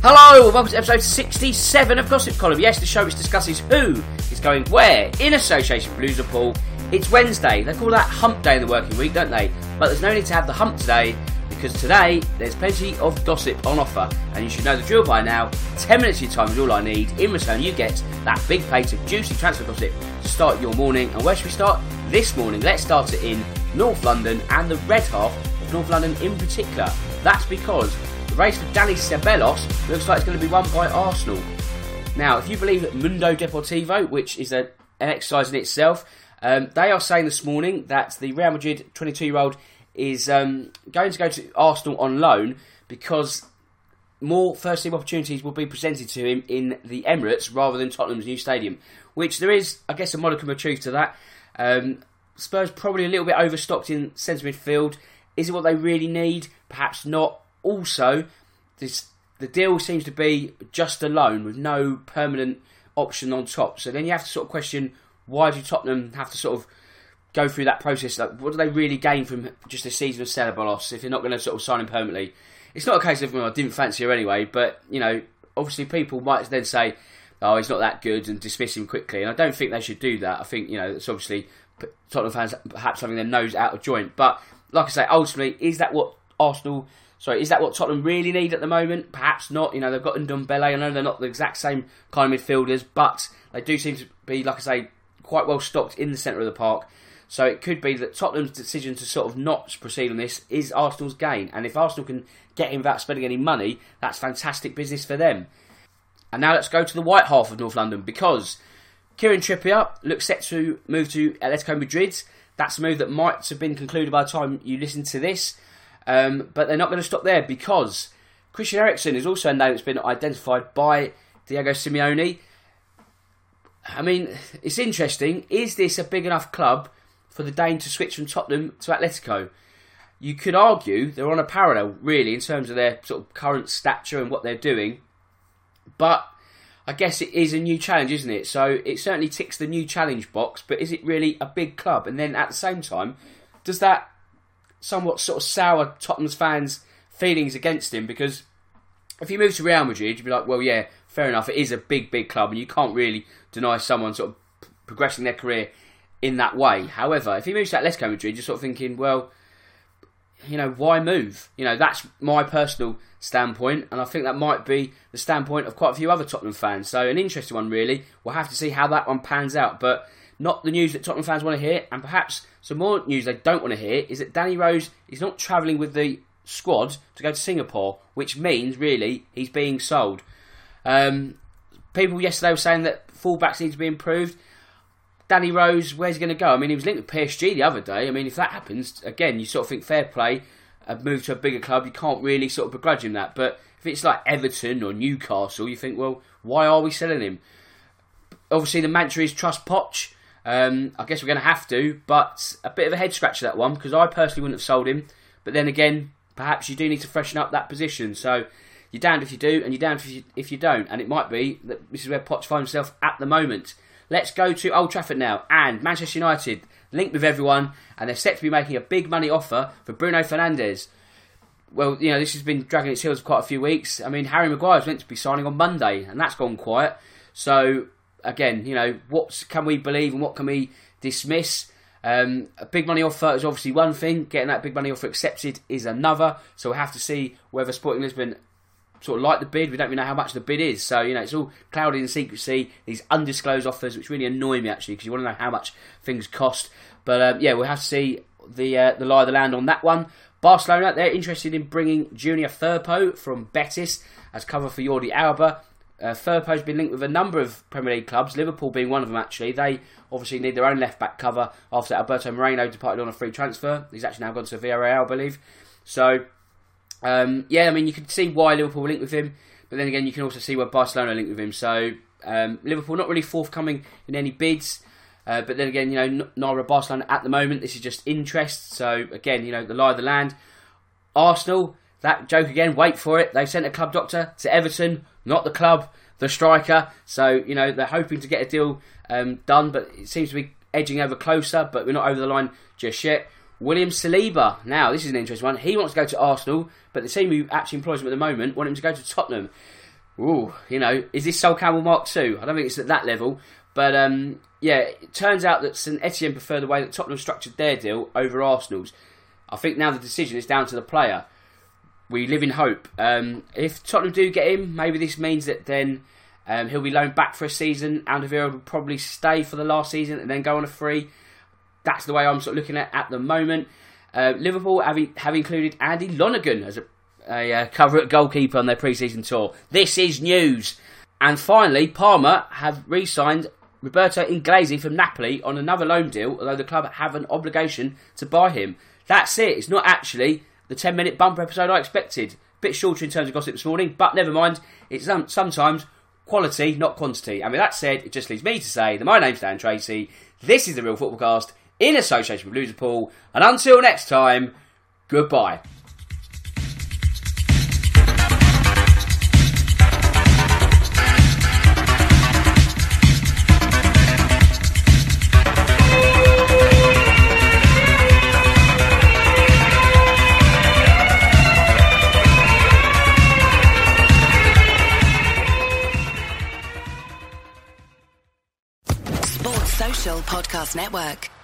Hello, welcome to episode 67 of Gossip Column. Yes, the show which discusses who is going where in association with Loserpool. It's Wednesday. They call that hump day in the working week, don't they? But there's no need to have the hump today because today there's plenty of gossip on offer. And you should know the drill by now. 10 minutes of your time is all I need. In return, you get that big plate of juicy transfer gossip to start your morning. And where should we start this morning? Let's start it in North London and the red half of North London in particular. That's because race for Dani Ceballos looks like it's going to be won by Arsenal. Now, if you believe that Mundo Deportivo, which is a, an exercise in itself, um, they are saying this morning that the Real Madrid 22 year old is um, going to go to Arsenal on loan because more first team opportunities will be presented to him in the Emirates rather than Tottenham's new stadium. Which there is, I guess, a modicum of truth to that. Um, Spurs probably a little bit overstocked in centre midfield. Is it what they really need? Perhaps not. Also, this the deal seems to be just a loan with no permanent option on top. So then you have to sort of question why do Tottenham have to sort of go through that process? Like, what do they really gain from just a season of Ceballos if you're not going to sort of sign him permanently? It's not a case of well, I didn't fancy her anyway, but you know, obviously people might then say, "Oh, he's not that good," and dismiss him quickly. And I don't think they should do that. I think you know it's obviously Tottenham fans perhaps having their nose out of joint. But like I say, ultimately, is that what Arsenal? Sorry, is that what Tottenham really need at the moment? Perhaps not. You know, they've got Ndombele. I know they're not the exact same kind of midfielders, but they do seem to be, like I say, quite well stocked in the centre of the park. So it could be that Tottenham's decision to sort of not proceed on this is Arsenal's gain. And if Arsenal can get him without spending any money, that's fantastic business for them. And now let's go to the white half of North London because Kieran Trippier looks set to move to Atletico Madrid. That's a move that might have been concluded by the time you listen to this. Um, but they're not going to stop there because Christian Eriksen is also a name that's been identified by Diego Simeone. I mean, it's interesting. Is this a big enough club for the Dane to switch from Tottenham to Atletico? You could argue they're on a parallel, really, in terms of their sort of current stature and what they're doing. But I guess it is a new challenge, isn't it? So it certainly ticks the new challenge box, but is it really a big club? And then at the same time, does that somewhat sort of sour Tottenham's fans' feelings against him? Because if you move to Real Madrid, you'd be like, well, yeah, fair enough, it is a big, big club, and you can't really deny someone sort of progressing their career in that way. However, if he moves to Atletico Madrid, you're sort of thinking, well, you know, why move? You know, that's my personal standpoint, and I think that might be the standpoint of quite a few other Tottenham fans. So, an interesting one, really. We'll have to see how that one pans out, but not the news that Tottenham fans want to hear, and perhaps some more news they don't want to hear is that Danny Rose is not travelling with the squad to go to Singapore, which means, really, he's being sold. Um, people yesterday were saying that fullbacks need to be improved. Danny Rose, where's he going to go? I mean, he was linked with PSG the other day. I mean, if that happens, again, you sort of think fair play, a move to a bigger club, you can't really sort of begrudge him that. But if it's like Everton or Newcastle, you think, well, why are we selling him? Obviously, the mantra is trust Poch. Um, I guess we're going to have to, but a bit of a head scratcher that one because I personally wouldn't have sold him. But then again, perhaps you do need to freshen up that position. So you're damned if you do, and you're damned if you, if you don't. And it might be that this is where Poch finds himself at the moment. Let's go to Old Trafford now. And Manchester United linked with everyone, and they're set to be making a big money offer for Bruno Fernandes. Well, you know, this has been dragging its heels for quite a few weeks. I mean, Harry Maguire's meant to be signing on Monday, and that's gone quiet. So, again, you know, what can we believe and what can we dismiss? Um, a big money offer is obviously one thing. Getting that big money offer accepted is another. So we'll have to see whether Sporting Lisbon sort of like the bid. We don't really know how much the bid is. So, you know, it's all clouded in secrecy. These undisclosed offers, which really annoy me actually, because you want to know how much things cost. But um, yeah, we'll have to see the uh, the lie of the land on that one. Barcelona, they're interested in bringing Junior Firpo from Betis as cover for Jordi Alba. Uh, Firpo's been linked with a number of Premier League clubs, Liverpool being one of them actually. They obviously need their own left back cover after Alberto Moreno departed on a free transfer. He's actually now gone to Villarreal, I believe. So, um, yeah, I mean, you can see why Liverpool linked with him, but then again, you can also see why Barcelona linked with him. So, um, Liverpool not really forthcoming in any bids. Uh, but then again, you know, Nara Barcelona at the moment, this is just interest. So again, you know, the lie of the land. Arsenal, that joke again, wait for it. They've sent a club doctor to Everton, not the club, the striker. So, you know, they're hoping to get a deal um, done, but it seems to be edging ever closer, but we're not over the line just yet. William Saliba. Now, this is an interesting one. He wants to go to Arsenal, but the team who actually employs him at the moment want him to go to Tottenham. Ooh, you know, is this Sol Campbell Mark II? I don't think it's at that level, but um, yeah, it turns out that St Etienne prefer the way that Tottenham structured their deal over Arsenal's. I think now the decision is down to the player. We live in hope. Um, if Tottenham do get him, maybe this means that then um, he'll be loaned back for a season. Alderweireld will probably stay for the last season and then go on a free. That's the way I'm sort of looking at at the moment. Uh, Liverpool have, have included Andy Lonergan as a, a uh, cover goalkeeper on their pre-season tour. This is news. And finally, Parma have re-signed Roberto Inglese from Napoli on another loan deal, although the club have an obligation to buy him. That's it. It's not actually the 10 minute bumper episode I expected. Bit shorter in terms of gossip this morning, but never mind. It's um, sometimes quality, not quantity. And with that said, it just leaves me to say that my name's Dan Tracy. This is the Real Football Cast in association with Loserpool. And until next time, goodbye. Podcast Network.